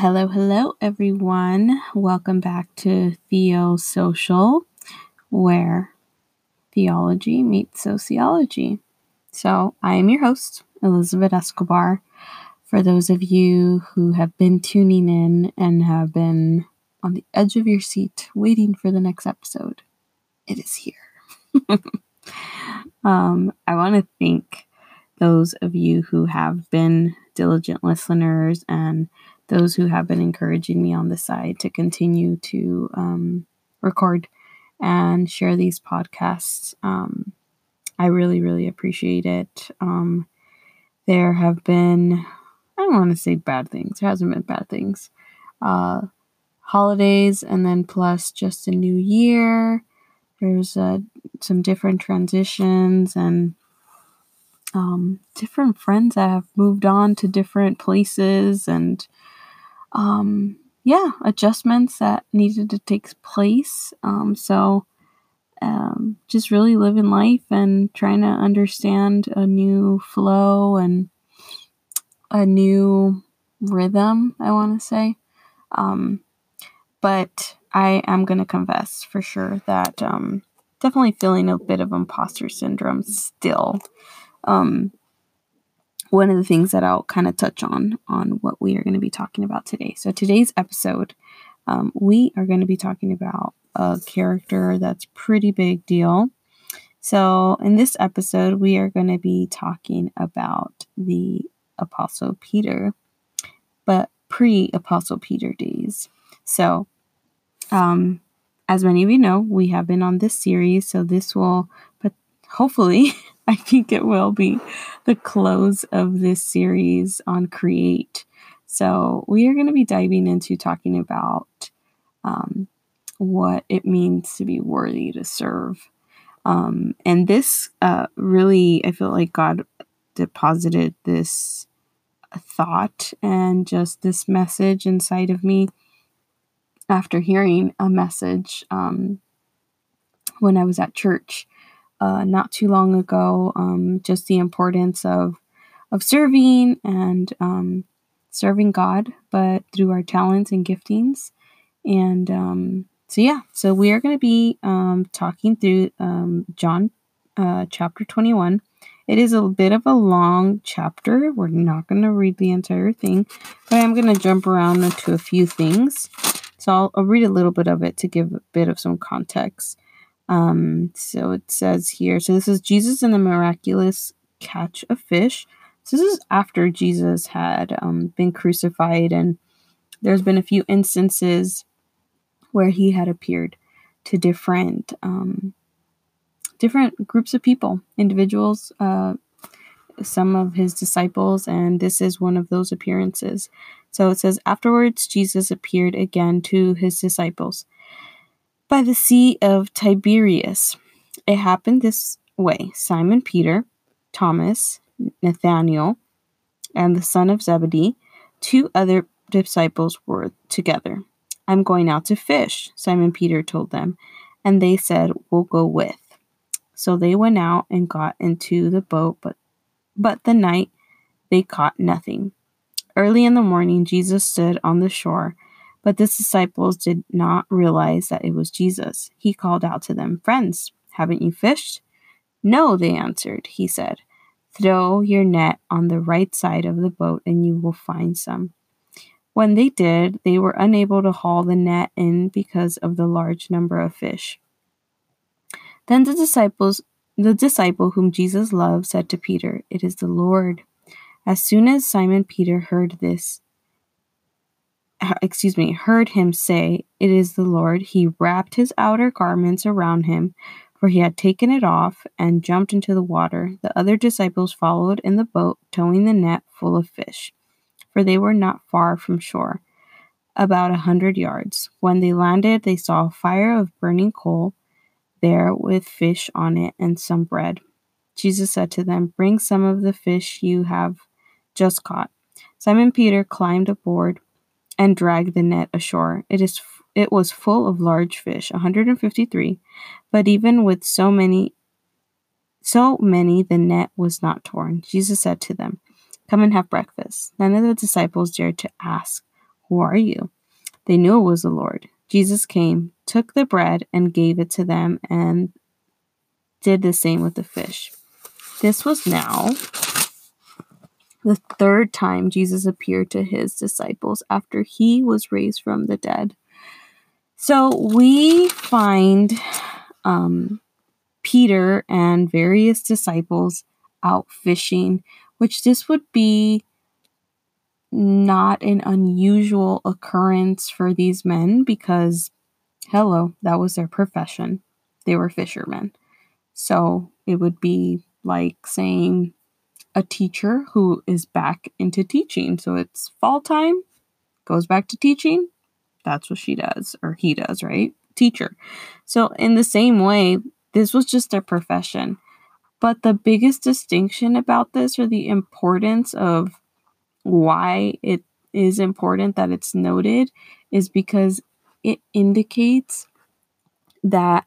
Hello, hello, everyone. Welcome back to Theo Social, where theology meets sociology. So, I am your host, Elizabeth Escobar. For those of you who have been tuning in and have been on the edge of your seat waiting for the next episode, it is here. um, I want to thank those of you who have been diligent listeners and those who have been encouraging me on the side to continue to um, record and share these podcasts. Um, I really, really appreciate it. Um, there have been, I don't want to say bad things, there hasn't been bad things. Uh, holidays and then plus just a new year. There's uh, some different transitions and um, different friends that have moved on to different places and um, yeah, adjustments that needed to take place. Um, so um, just really living life and trying to understand a new flow and a new rhythm, I want to say. Um, but I am going to confess for sure that um, definitely feeling a bit of imposter syndrome still. Um, one of the things that I'll kind of touch on on what we are going to be talking about today. So today's episode, um, we are going to be talking about a character that's pretty big deal. So in this episode, we are going to be talking about the Apostle Peter, but pre-Apostle Peter days. So, um, as many of you know, we have been on this series, so this will, but hopefully, I think it will be the close of this series on Create. So, we are going to be diving into talking about um, what it means to be worthy to serve. Um, and this uh, really, I feel like God deposited this thought and just this message inside of me after hearing a message um, when I was at church uh, not too long ago. Um, just the importance of of serving and um, serving God, but through our talents and giftings. And um, so, yeah, so we are going to be um, talking through um, John uh, chapter 21. It is a bit of a long chapter. We're not going to read the entire thing, but I'm going to jump around into a few things. So I'll, I'll, read a little bit of it to give a bit of some context. Um, so it says here, so this is Jesus and the miraculous catch of fish. So this is after Jesus had um, been crucified, and there's been a few instances where he had appeared to different um, different groups of people, individuals, uh, some of his disciples, and this is one of those appearances. So it says, Afterwards, Jesus appeared again to his disciples by the Sea of Tiberias. It happened this way Simon Peter, Thomas, Nathanael, and the son of Zebedee, two other disciples were together. I'm going out to fish, Simon Peter told them, and they said, We'll go with. So they went out and got into the boat, but but the night they caught nothing. Early in the morning Jesus stood on the shore but the disciples did not realize that it was Jesus. He called out to them, Friends, haven't you fished? No, they answered. He said, Throw your net on the right side of the boat and you will find some. When they did, they were unable to haul the net in because of the large number of fish. Then the disciples the disciple whom Jesus loved said to Peter, It is the Lord. As soon as Simon Peter heard this, excuse me, heard him say, It is the Lord, he wrapped his outer garments around him, for he had taken it off, and jumped into the water. The other disciples followed in the boat, towing the net full of fish, for they were not far from shore, about a hundred yards. When they landed, they saw a fire of burning coal there with fish on it and some bread. Jesus said to them, Bring some of the fish you have just caught. Simon Peter climbed aboard and dragged the net ashore. It is it was full of large fish, 153, but even with so many so many the net was not torn. Jesus said to them, "Come and have breakfast." None of the disciples dared to ask, Who are you? They knew it was the Lord. Jesus came, took the bread, and gave it to them, and did the same with the fish. This was now the third time Jesus appeared to his disciples after he was raised from the dead. So we find um, Peter and various disciples out fishing, which this would be not an unusual occurrence for these men because, hello, that was their profession. They were fishermen. So it would be like saying a teacher who is back into teaching. So it's fall time, goes back to teaching. That's what she does, or he does, right? Teacher. So, in the same way, this was just a profession. But the biggest distinction about this, or the importance of why it is important that it's noted, is because it indicates that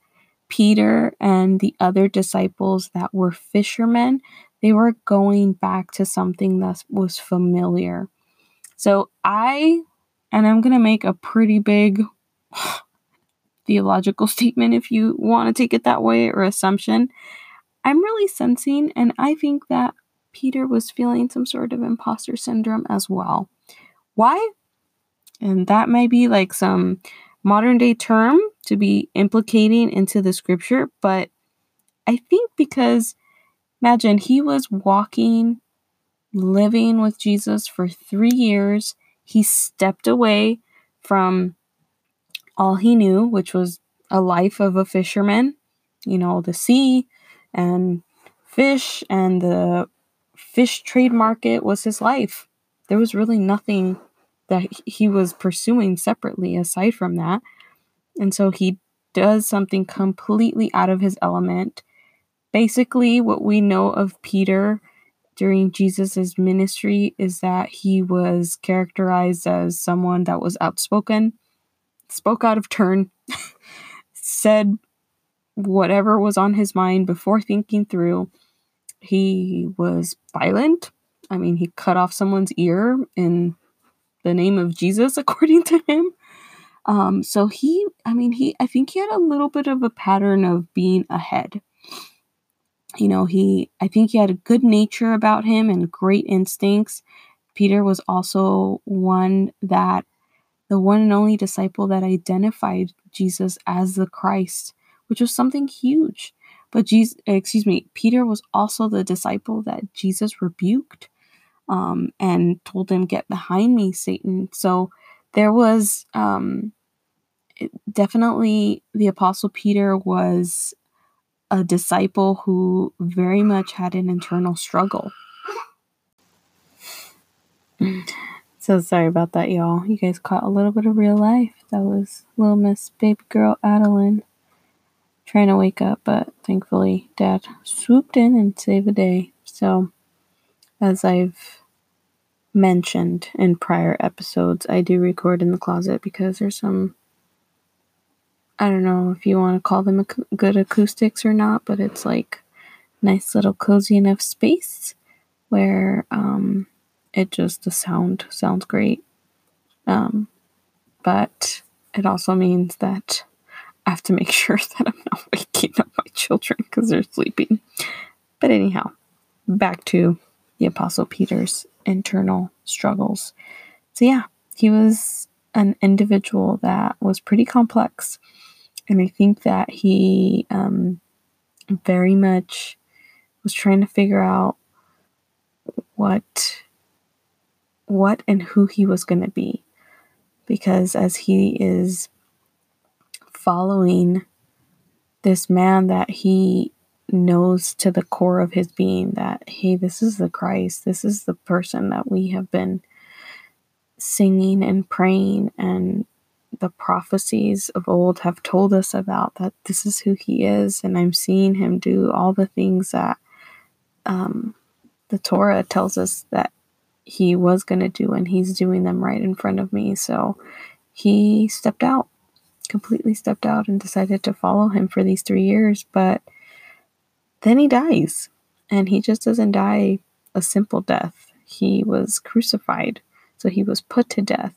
Peter and the other disciples that were fishermen, they were going back to something that was familiar. So I, and I'm going to make a pretty big theological statement if you want to take it that way or assumption. I'm really sensing, and I think that Peter was feeling some sort of imposter syndrome as well. Why? And that might be like some modern day term to be implicating into the scripture, but I think because imagine he was walking, living with Jesus for three years. He stepped away from all he knew, which was a life of a fisherman, you know, the sea and fish and the fish trade market was his life. There was really nothing that he was pursuing separately aside from that. And so he does something completely out of his element. Basically, what we know of Peter during Jesus's ministry is that he was characterized as someone that was outspoken, spoke out of turn, said whatever was on his mind before thinking through. He was violent. I mean, he cut off someone's ear in the name of Jesus, according to him. Um, so he, I mean, he, I think he had a little bit of a pattern of being ahead. You know, he, I think he had a good nature about him and great instincts. Peter was also one that, the one and only disciple that identified Jesus as the Christ, which was something huge. But Jesus, excuse me, Peter was also the disciple that Jesus rebuked um, and told him, Get behind me, Satan. So there was um, definitely the Apostle Peter was a disciple who very much had an internal struggle. so sorry about that, y'all. You guys caught a little bit of real life. That was little Miss Baby Girl Adeline trying to wake up, but thankfully, Dad swooped in and saved the day. So, as I've mentioned in prior episodes, I do record in the closet because there's some I don't know if you want to call them ac- good acoustics or not, but it's like nice little cozy enough space where um, it just the sound sounds great. Um, but it also means that I have to make sure that I'm not waking up my children because they're sleeping. But anyhow, back to the Apostle Peter's internal struggles. So, yeah, he was an individual that was pretty complex. And I think that he um, very much was trying to figure out what what and who he was going to be because as he is following this man that he knows to the core of his being that hey this is the Christ this is the person that we have been singing and praying and the prophecies of old have told us about that this is who he is and i'm seeing him do all the things that um, the torah tells us that he was going to do and he's doing them right in front of me. So he stepped out completely stepped out and decided to follow him for these three years but then he dies and he just doesn't die a simple death. He was crucified so he was put to death.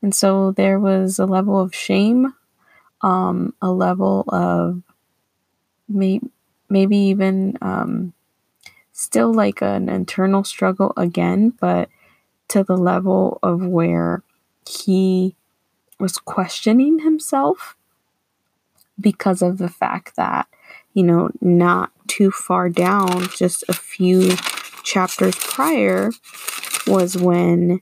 And so there was a level of shame, um, a level of may- maybe even um, still like an internal struggle again, but to the level of where he was questioning himself because of the fact that, you know, not too far down, just a few chapters prior, was when,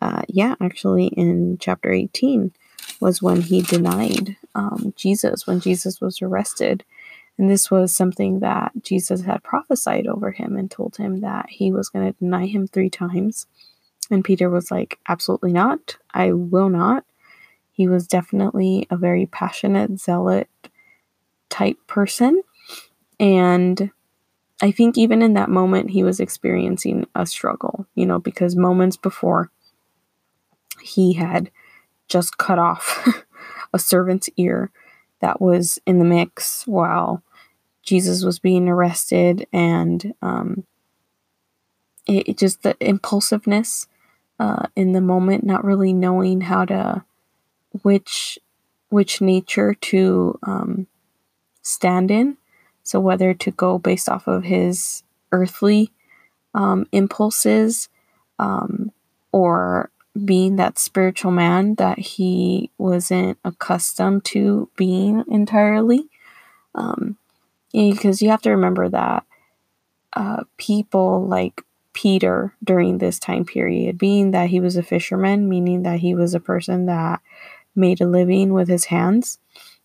uh, yeah, actually in chapter 18 was when he denied um, Jesus, when Jesus was arrested. And this was something that Jesus had prophesied over him and told him that he was going to deny him three times. And Peter was like, Absolutely not. I will not. He was definitely a very passionate, zealot type person. And I think even in that moment, he was experiencing a struggle, you know, because moments before he had just cut off a servant's ear that was in the mix while Jesus was being arrested and um, it, it just the impulsiveness uh, in the moment, not really knowing how to which which nature to um, stand in. So whether to go based off of his earthly um, impulses um, or being that spiritual man that he wasn't accustomed to being entirely. Um, because you have to remember that uh, people like Peter during this time period, being that he was a fisherman, meaning that he was a person that made a living with his hands.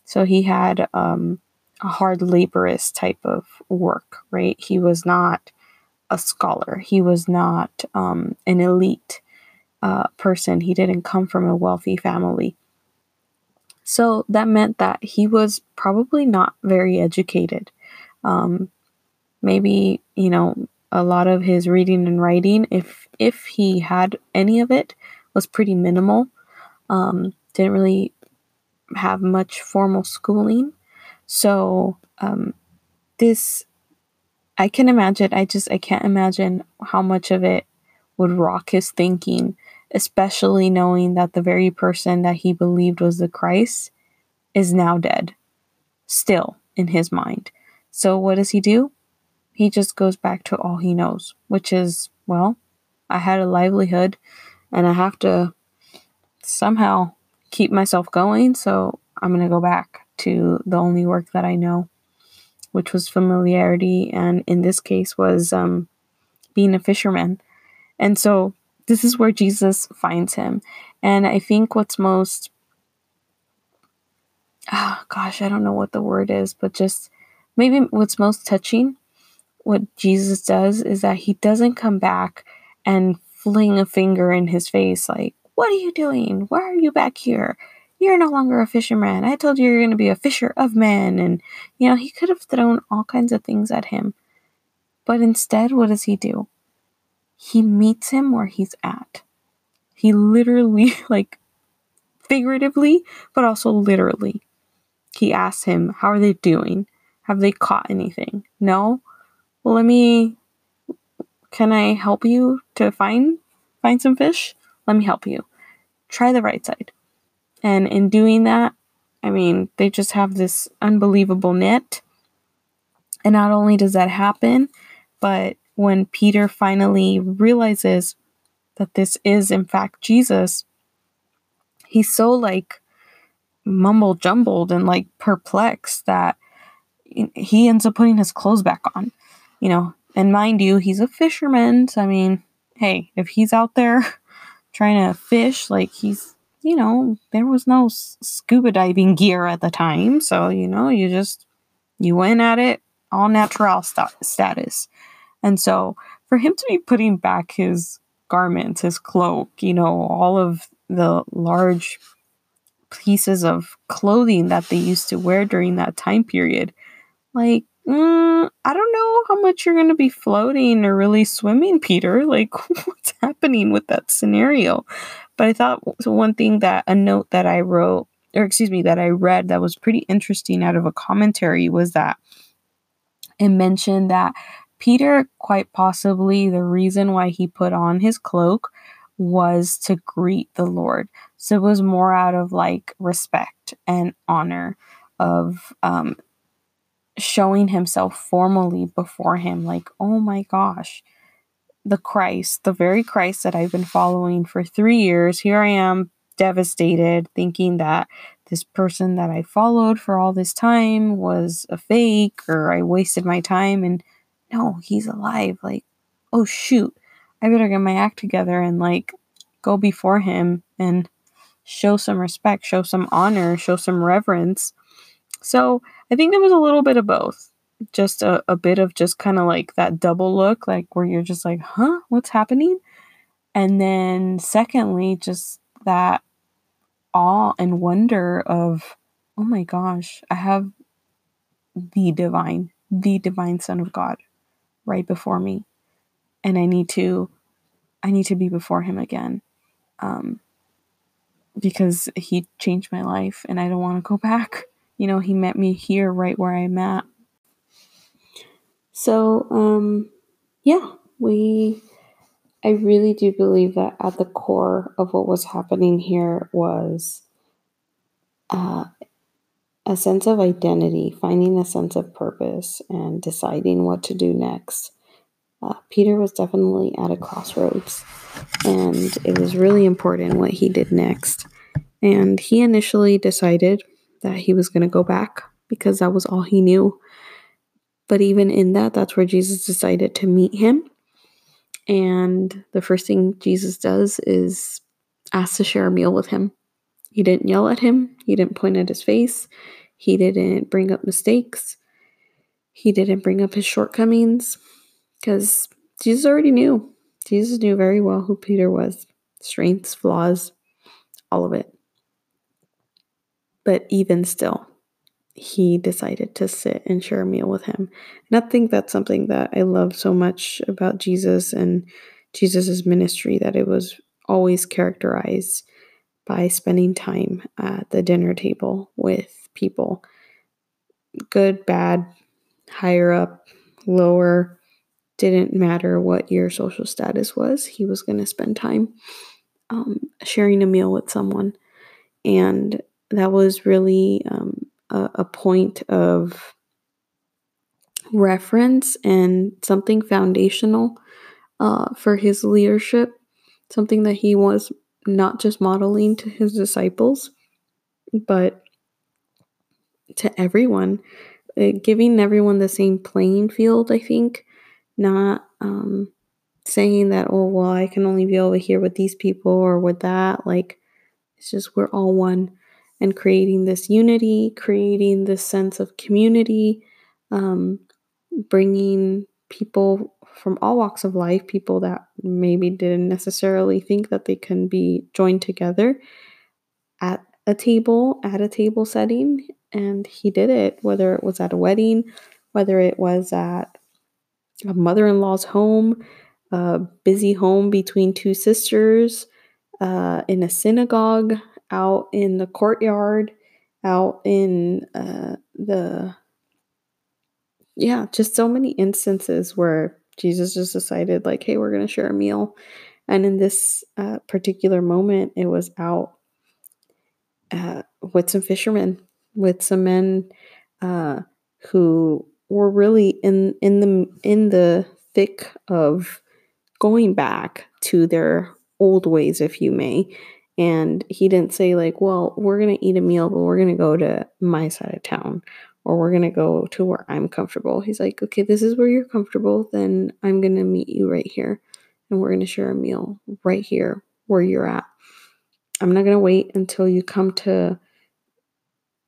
So he had um, a hard laborious type of work, right? He was not a scholar, he was not um, an elite uh, person, he didn't come from a wealthy family. So that meant that he was probably not very educated. Um, maybe, you know, a lot of his reading and writing, if if he had any of it, was pretty minimal. Um, didn't really have much formal schooling. So um, this, I can imagine. I just I can't imagine how much of it would rock his thinking especially knowing that the very person that he believed was the Christ is now dead, still in his mind. So, what does he do? He just goes back to all he knows, which is, well, I had a livelihood and I have to somehow keep myself going. So, I'm going to go back to the only work that I know, which was familiarity, and in this case, was um, being a fisherman. And so, this is where Jesus finds him. And I think what's most oh gosh, I don't know what the word is, but just maybe what's most touching what Jesus does is that he doesn't come back and fling a finger in his face like, "What are you doing? Why are you back here? You're no longer a fisherman. I told you you're going to be a fisher of men." And you know, he could have thrown all kinds of things at him. But instead, what does he do? He meets him where he's at. He literally, like, figuratively, but also literally, he asks him, How are they doing? Have they caught anything? No? Well, let me. Can I help you to find find some fish? Let me help you. Try the right side. And in doing that, I mean, they just have this unbelievable net. And not only does that happen, but when Peter finally realizes that this is, in fact, Jesus, he's so like mumble jumbled and like perplexed that he ends up putting his clothes back on, you know. And mind you, he's a fisherman. So, I mean, hey, if he's out there trying to fish, like he's, you know, there was no scuba diving gear at the time. So, you know, you just, you went at it all natural st- status. And so for him to be putting back his garments, his cloak, you know, all of the large pieces of clothing that they used to wear during that time period, like, mm, I don't know how much you're going to be floating or really swimming, Peter. Like, what's happening with that scenario? But I thought so one thing that a note that I wrote, or excuse me, that I read that was pretty interesting out of a commentary was that it mentioned that Peter, quite possibly the reason why he put on his cloak was to greet the Lord. So it was more out of like respect and honor of um, showing himself formally before him, like, oh my gosh, the Christ, the very Christ that I've been following for three years, here I am devastated, thinking that this person that I followed for all this time was a fake or I wasted my time. And no, he's alive. Like, oh shoot, I better get my act together and like go before him and show some respect, show some honor, show some reverence. So I think there was a little bit of both. Just a, a bit of just kind of like that double look, like where you're just like, huh, what's happening? And then secondly, just that awe and wonder of, oh my gosh, I have the divine, the divine Son of God right before me. And I need to I need to be before him again. Um because he changed my life and I don't want to go back. You know, he met me here right where I'm at. So, um yeah, we I really do believe that at the core of what was happening here was uh, a sense of identity, finding a sense of purpose, and deciding what to do next. Uh, Peter was definitely at a crossroads, and it was really important what he did next. And he initially decided that he was going to go back because that was all he knew. But even in that, that's where Jesus decided to meet him and the first thing Jesus does is ask to share a meal with him. He didn't yell at him, he didn't point at his face, he didn't bring up mistakes, he didn't bring up his shortcomings because Jesus already knew. Jesus knew very well who Peter was strengths, flaws, all of it. But even still, he decided to sit and share a meal with him. And I think that's something that I love so much about Jesus and Jesus's ministry that it was always characterized by spending time at the dinner table with people good, bad, higher up, lower, didn't matter what your social status was. He was going to spend time um, sharing a meal with someone. And that was really um, a, a point of reference and something foundational uh, for his leadership, something that he was not just modeling to his disciples, but to everyone, uh, giving everyone the same playing field, I think, not um, saying that, oh, well, I can only be over here with these people or with that. Like, it's just we're all one and creating this unity, creating this sense of community, um, bringing people from all walks of life, people that maybe didn't necessarily think that they can be joined together at a table, at a table setting. And he did it, whether it was at a wedding, whether it was at a mother in law's home, a busy home between two sisters, uh, in a synagogue, out in the courtyard, out in uh, the yeah, just so many instances where Jesus just decided, like, hey, we're going to share a meal. And in this uh, particular moment, it was out uh, with some fishermen, with some men uh, who were really in in the in the thick of going back to their old ways, if you may, and he didn't say, like, well, we're to eat a meal, but we're to go to my side of town or we're going to go to where I'm comfortable. He's like, okay, this is where you're comfortable. Then I'm going to meet you right here and we're going to share a meal right here where you're at. I'm not going to wait until you come to,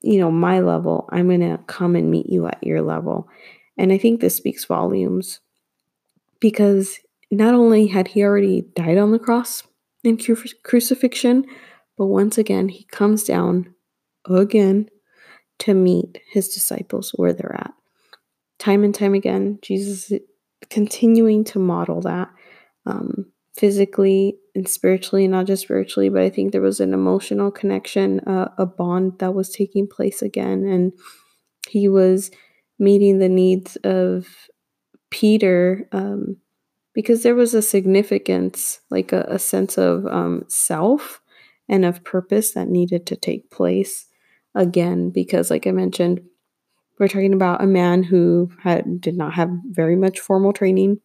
you know, my level. I'm going to come and meet you at your level. And I think this speaks volumes because not only had he already died on the cross, in cru- crucifixion, but once again, he comes down again to meet his disciples where they're at. Time and time again, Jesus continuing to model that um, physically and spiritually, not just spiritually, but I think there was an emotional connection, uh, a bond that was taking place again. And he was meeting the needs of Peter um, because there was a significance, like a, a sense of um, self and of purpose that needed to take place again. Because, like I mentioned, we're talking about a man who had did not have very much formal training,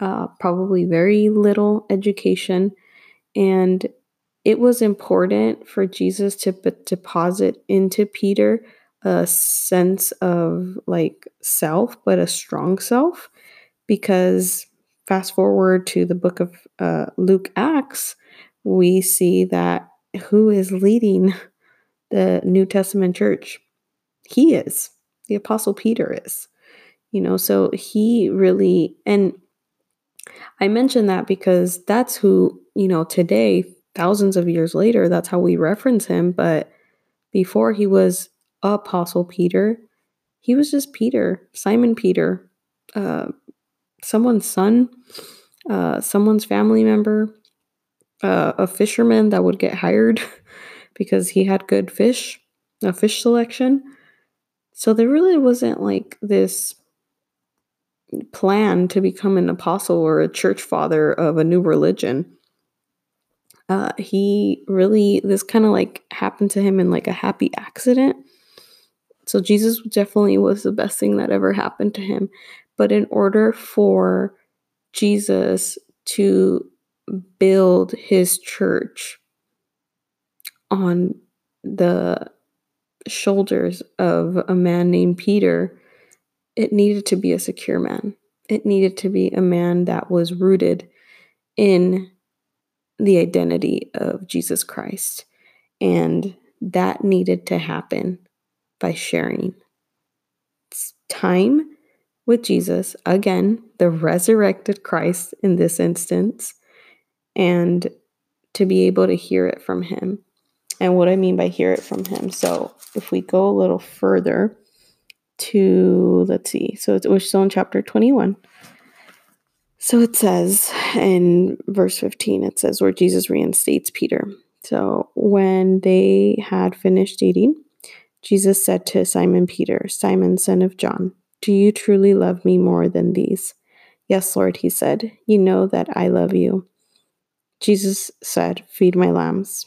uh, probably very little education, and it was important for Jesus to deposit into Peter a sense of like self, but a strong self, because fast forward to the book of uh, Luke Acts, we see that who is leading the New Testament church? He is. The Apostle Peter is. You know, so he really, and I mention that because that's who, you know, today, thousands of years later, that's how we reference him. But before he was Apostle Peter, he was just Peter, Simon Peter, uh, someone's son, uh, someone's family member, uh, a fisherman that would get hired because he had good fish, a fish selection. So there really wasn't like this plan to become an apostle or a church father of a new religion. Uh, he really, this kind of like happened to him in like a happy accident. So Jesus definitely was the best thing that ever happened to him. But in order for Jesus to build his church on the shoulders of a man named Peter, it needed to be a secure man. It needed to be a man that was rooted in the identity of Jesus Christ. And that needed to happen by sharing time with Jesus, again, the resurrected Christ in this instance, and to be able to hear it from him. And what I mean by hear it from him. So if we go a little further to, let's see, so we're still in chapter 21. So it says in verse 15, it says, where Jesus reinstates Peter. So when they had finished eating, Jesus said to Simon Peter, Simon, son of John, do you truly love me more than these? Yes, Lord, he said. You know that I love you. Jesus said, Feed my lambs.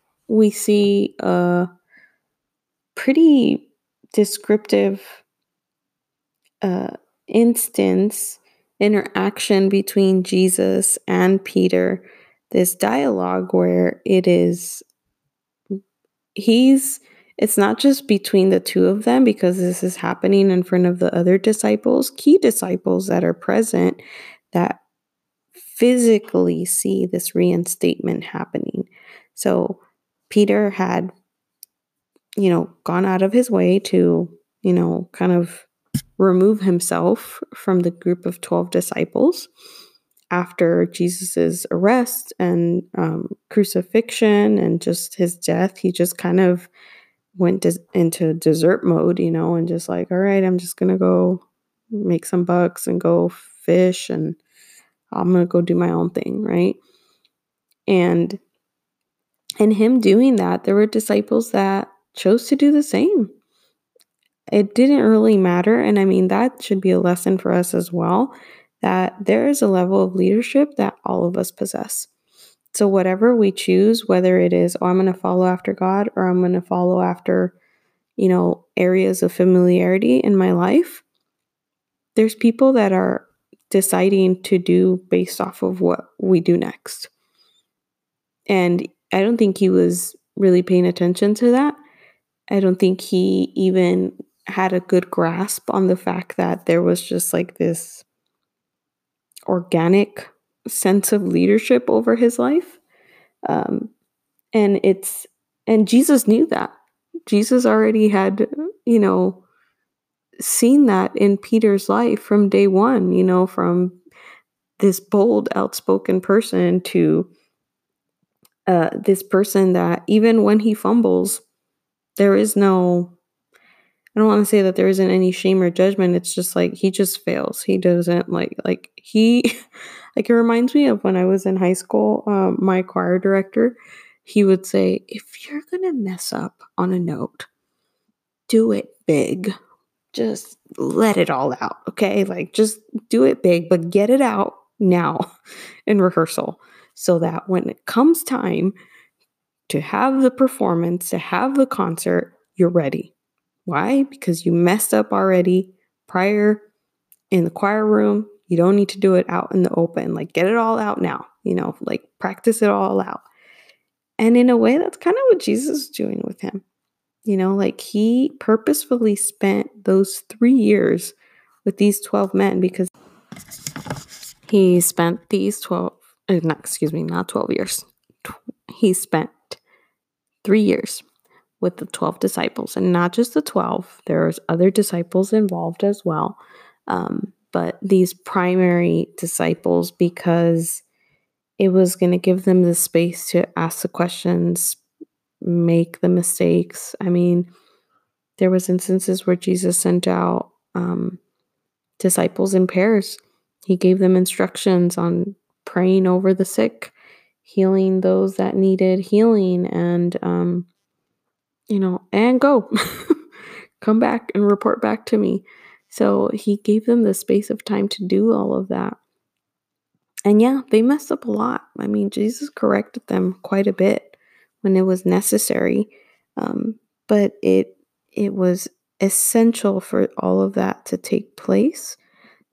we see a pretty descriptive uh, instance, interaction between Jesus and Peter. This dialogue where it is, he's it's not just between the two of them because this is happening in front of the other disciples, key disciples that are present that physically see this reinstatement happening. So Peter had, you know, gone out of his way to, you know, kind of remove himself from the group of 12 disciples after Jesus's arrest and um, crucifixion and just his death. He just kind of went des- into desert mode, you know, and just like, all right, I'm just gonna go make some bucks and go fish and I'm gonna go do my own thing, right? And in him doing that, there were disciples that chose to do the same. It didn't really matter. And I mean, that should be a lesson for us as well that there is a level of leadership that all of us possess. So, whatever we choose, whether it is, oh, I'm going to follow after God or I'm going to follow after, you know, areas of familiarity in my life, there's people that are deciding to do based off of what we do next. And I don't think he was really paying attention to that. I don't think he even had a good grasp on the fact that there was just like this organic sense of leadership over his life. Um, and it's, and Jesus knew that. Jesus already had, you know, seen that in Peter's life from day one, you know, from this bold, outspoken person to uh, this person that even when he fumbles, there is no I don't want to say that there isn't any shame or judgment. It's just like he just fails. He doesn't like like he like it reminds me of when I was in high school. Um, my choir director, he would say, "If you're gonna mess up on a note, do it big. Just let it all out, okay? Like just do it big, but get it out now in rehearsal, so that when it comes time to have the performance, to have the concert, you're ready." Why? Because you messed up already prior in the choir room. You don't need to do it out in the open. Like, get it all out now, you know, like practice it all out. And in a way, that's kind of what Jesus is doing with him. You know, like he purposefully spent those three years with these 12 men because he spent these 12, uh, not, excuse me, not 12 years. He spent three years with the 12 disciples. And not just the 12 there's other disciples involved as well. Um, but these primary disciples because it was going to give them the space to ask the questions make the mistakes. I mean there was instances where jesus sent out um, disciples in pairs he gave them instructions on praying over the sick healing those that needed healing and um, you know, and go. Come back and report back to me. So he gave them the space of time to do all of that. And yeah, they messed up a lot. I mean, Jesus corrected them quite a bit when it was necessary. Um, but it it was essential for all of that to take place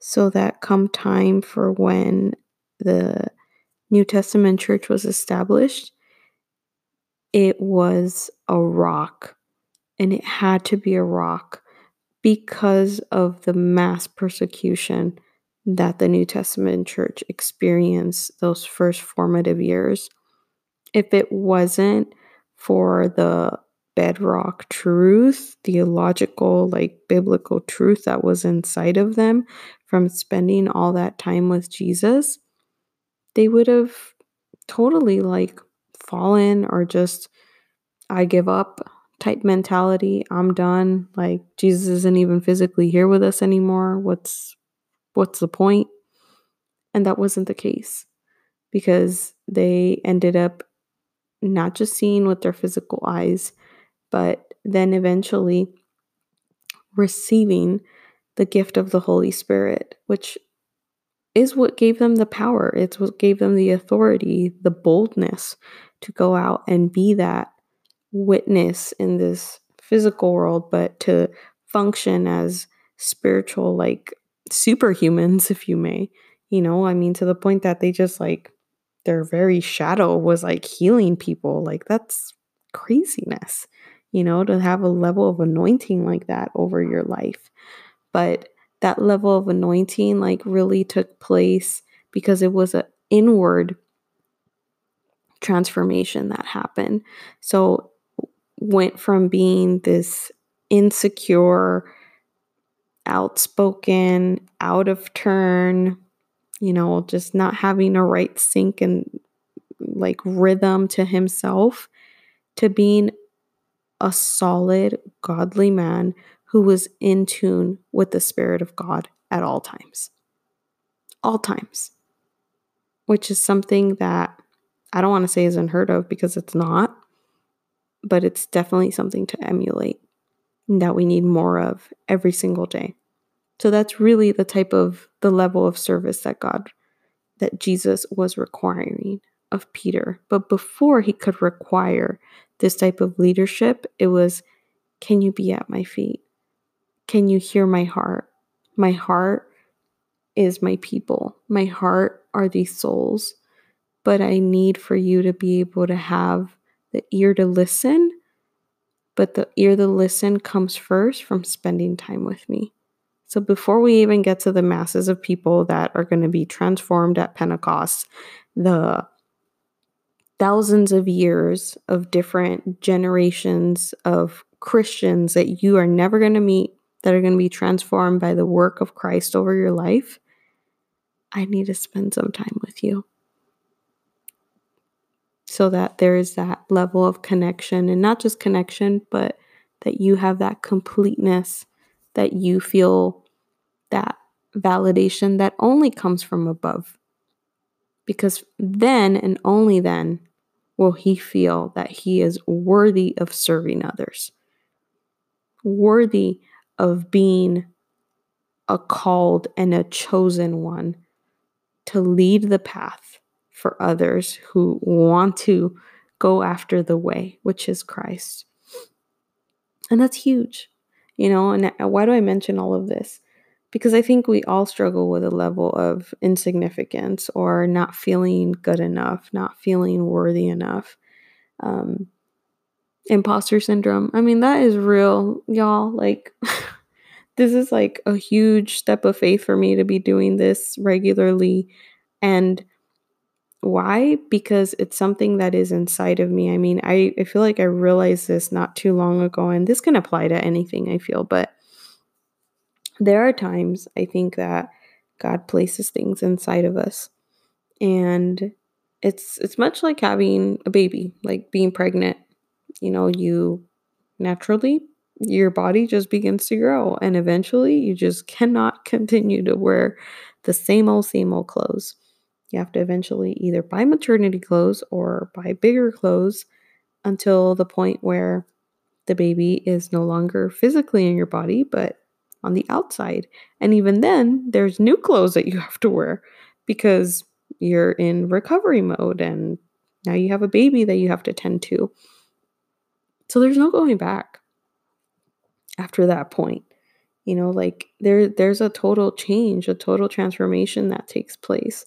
so that come time for when the New Testament church was established, it was a rock. And it had to be a rock because of the mass persecution that the New Testament church experienced those first formative years. If it wasn't for the bedrock truth, theological, like biblical truth that was inside of them from spending all that time with Jesus, they would have totally like fallen or just I give up type mentality. I'm done. Like Jesus isn't even physically here with us anymore. What's what's the point? And that wasn't the case because they ended up not just seeing with their physical eyes, but then eventually receiving the gift of the Holy Spirit, which is what gave them the power. It's what gave them the authority, the boldness to go out and be that witness in this physical world, but to function as spiritual, like superhumans, if you may. You know, I mean, to the point that they just like their very shadow was like healing people. Like, that's craziness, you know, to have a level of anointing like that over your life. But that level of anointing, like, really took place because it was an inward transformation that happened. So went from being this insecure, outspoken, out of turn, you know, just not having a right sync and like rhythm to himself, to being a solid, godly man who was in tune with the Spirit of God at all times. All times. Which is something that I don't want to say is unheard of because it's not but it's definitely something to emulate that we need more of every single day. So that's really the type of the level of service that God that Jesus was requiring of Peter. But before he could require this type of leadership, it was can you be at my feet? Can you hear my heart? My heart is my people. My heart are these souls. But I need for you to be able to have the ear to listen. But the ear to listen comes first from spending time with me. So before we even get to the masses of people that are going to be transformed at Pentecost, the thousands of years of different generations of Christians that you are never going to meet that are going to be transformed by the work of Christ over your life, I need to spend some time with you. So that there is that level of connection, and not just connection, but that you have that completeness, that you feel that validation that only comes from above. Because then and only then will he feel that he is worthy of serving others, worthy of being a called and a chosen one to lead the path for others who want to go after the way, which is Christ. And that's huge, you know. And why do I mention all of this? Because I think we all struggle with a level of insignificance or not feeling good enough, not feeling worthy enough. Um, imposter syndrome. I mean, that is real, y'all. Like, this is like a huge step of faith for me to be doing this regularly. And why? Because it's something that is inside of me. I mean, I, I feel like I realized this not too long ago, and this can apply to anything I feel, but there are times I think that God places things inside of us. And it's it's much like having a baby, like being pregnant you know, you naturally your body just begins to grow and eventually you just cannot continue to wear the same old same old clothes. You have to eventually either buy maternity clothes or buy bigger clothes until the point where the baby is no longer physically in your body but on the outside. And even then, there's new clothes that you have to wear because you're in recovery mode and now you have a baby that you have to tend to. So there's no going back after that point. You know, like there there's a total change, a total transformation that takes place.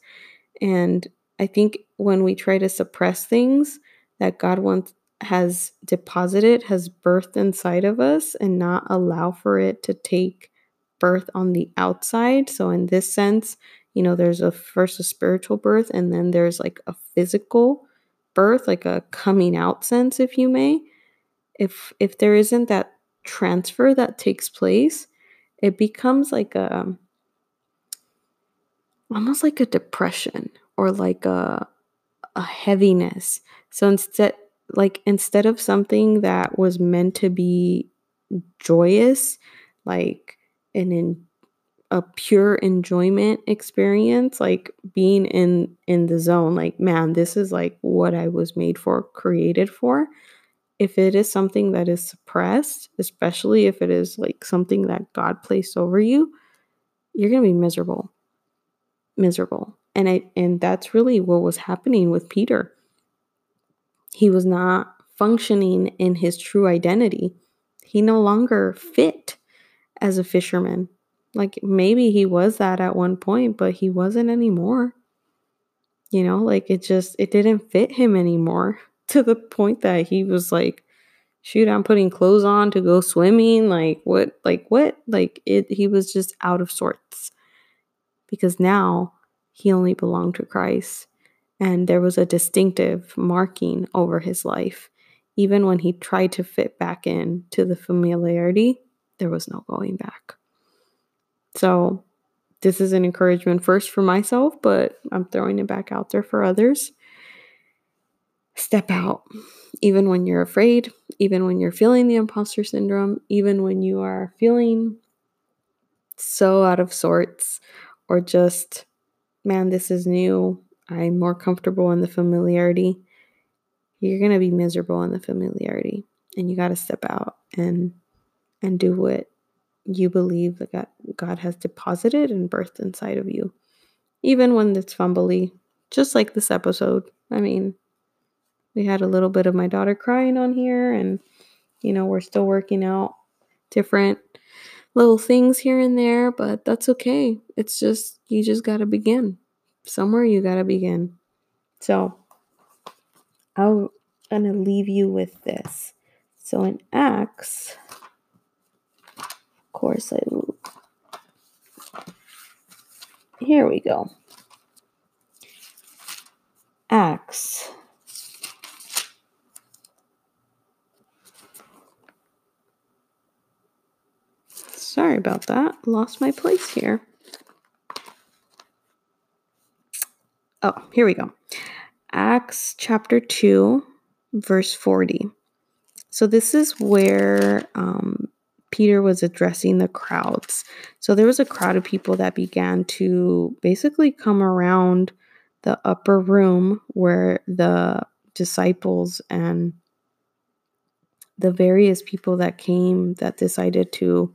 And I think when we try to suppress things that God wants has deposited, has birthed inside of us and not allow for it to take birth on the outside. So in this sense, you know, there's a first a spiritual birth and then there's like a physical birth, like a coming out sense, if you may if if there isn't that transfer that takes place, it becomes like a almost like a depression or like a a heaviness. So instead like instead of something that was meant to be joyous, like an in a pure enjoyment experience, like being in in the zone, like man, this is like what I was made for, created for if it is something that is suppressed, especially if it is like something that God placed over you, you're going to be miserable. Miserable. And I and that's really what was happening with Peter. He was not functioning in his true identity. He no longer fit as a fisherman. Like maybe he was that at one point, but he wasn't anymore. You know, like it just it didn't fit him anymore to the point that he was like, shoot, I'm putting clothes on to go swimming. Like, what? Like, what? Like, it, he was just out of sorts because now he only belonged to Christ. And there was a distinctive marking over his life. Even when he tried to fit back in to the familiarity, there was no going back. So, this is an encouragement first for myself, but I'm throwing it back out there for others step out, even when you're afraid, even when you're feeling the imposter syndrome, even when you are feeling so out of sorts, or just, man, this is new. I'm more comfortable in the familiarity. You're going to be miserable in the familiarity. And you got to step out and and do what you believe that God, has deposited and birthed inside of you. Even when it's fumbly, just like this episode. I mean, we had a little bit of my daughter crying on here and you know we're still working out different little things here and there, but that's okay. It's just, you just got to begin. Somewhere you got to begin. So I'm going to leave you with this. So in Acts, of course, I. Here we go. Acts Sorry about that. Lost my place here. Oh, here we go. Acts chapter 2, verse 40. So, this is where um, Peter was addressing the crowds. So, there was a crowd of people that began to basically come around the upper room where the disciples and the various people that came that decided to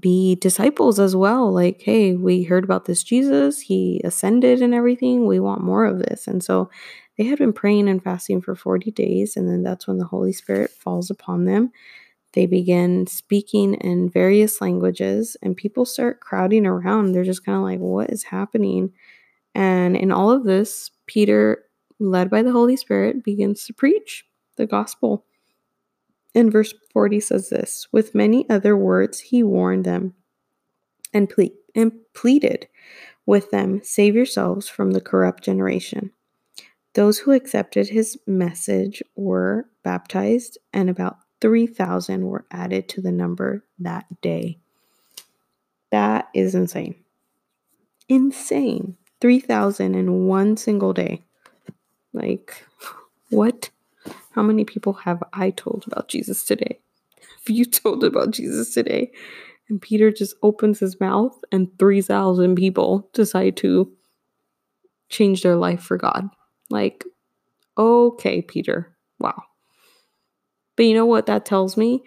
be disciples as well. Like, hey, we heard about this Jesus, he ascended and everything. We want more of this. And so they had been praying and fasting for 40 days. And then that's when the Holy Spirit falls upon them. They begin speaking in various languages, and people start crowding around. They're just kind of like, what is happening? And in all of this, Peter, led by the Holy Spirit, begins to preach the gospel. In verse 40 says this With many other words, he warned them and, ple- and pleaded with them, Save yourselves from the corrupt generation. Those who accepted his message were baptized, and about 3,000 were added to the number that day. That is insane. Insane. 3,000 in one single day. Like, what? How many people have I told about Jesus today? Have you told about Jesus today? And Peter just opens his mouth, and 3,000 people decide to change their life for God. Like, okay, Peter. Wow. But you know what that tells me?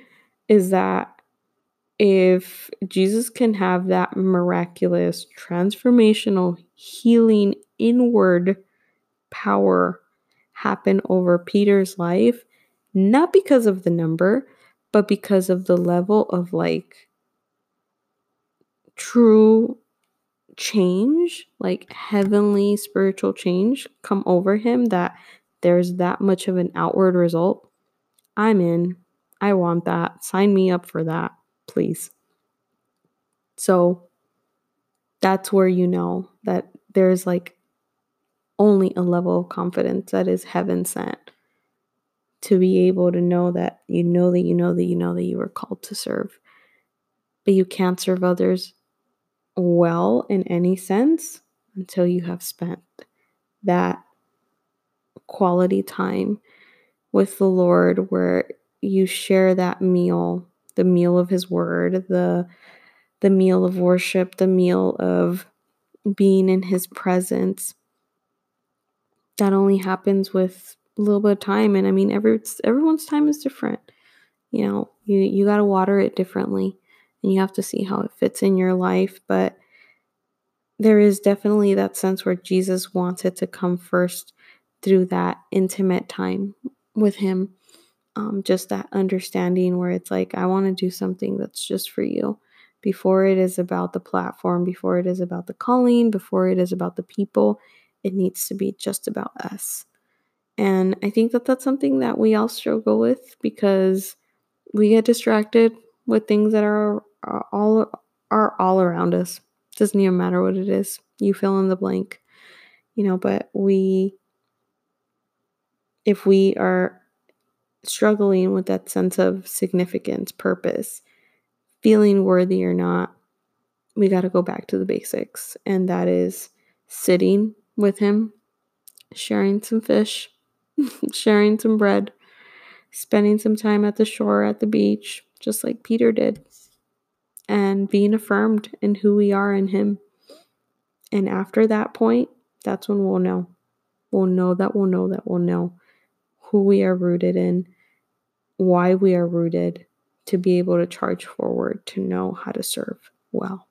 Is that if Jesus can have that miraculous, transformational, healing, inward power happen over Peter's life, not because of the number, but because of the level of like true change, like heavenly spiritual change come over him that there's that much of an outward result. I'm in. I want that. Sign me up for that, please. So that's where you know that there's like only a level of confidence that is heaven sent to be able to know that you know that you know that you know that you were called to serve. But you can't serve others well in any sense until you have spent that quality time with the Lord where you share that meal, the meal of his word, the the meal of worship, the meal of being in his presence that only happens with a little bit of time and i mean every, everyone's time is different. You know you you got to water it differently and you have to see how it fits in your life but there is definitely that sense where jesus wants it to come first through that intimate time with him um, just that understanding where it's like i want to do something that's just for you. Before it is about the platform before it is about the calling before it is about the people it needs to be just about us. And I think that that's something that we all struggle with because we get distracted with things that are, are all are all around us. Doesn't even matter what it is. You fill in the blank. You know, but we if we are struggling with that sense of significance, purpose, feeling worthy or not, we got to go back to the basics. And that is sitting with him, sharing some fish, sharing some bread, spending some time at the shore at the beach, just like Peter did, and being affirmed in who we are in him. And after that point, that's when we'll know. We'll know that we'll know that we'll know who we are rooted in, why we are rooted, to be able to charge forward, to know how to serve well.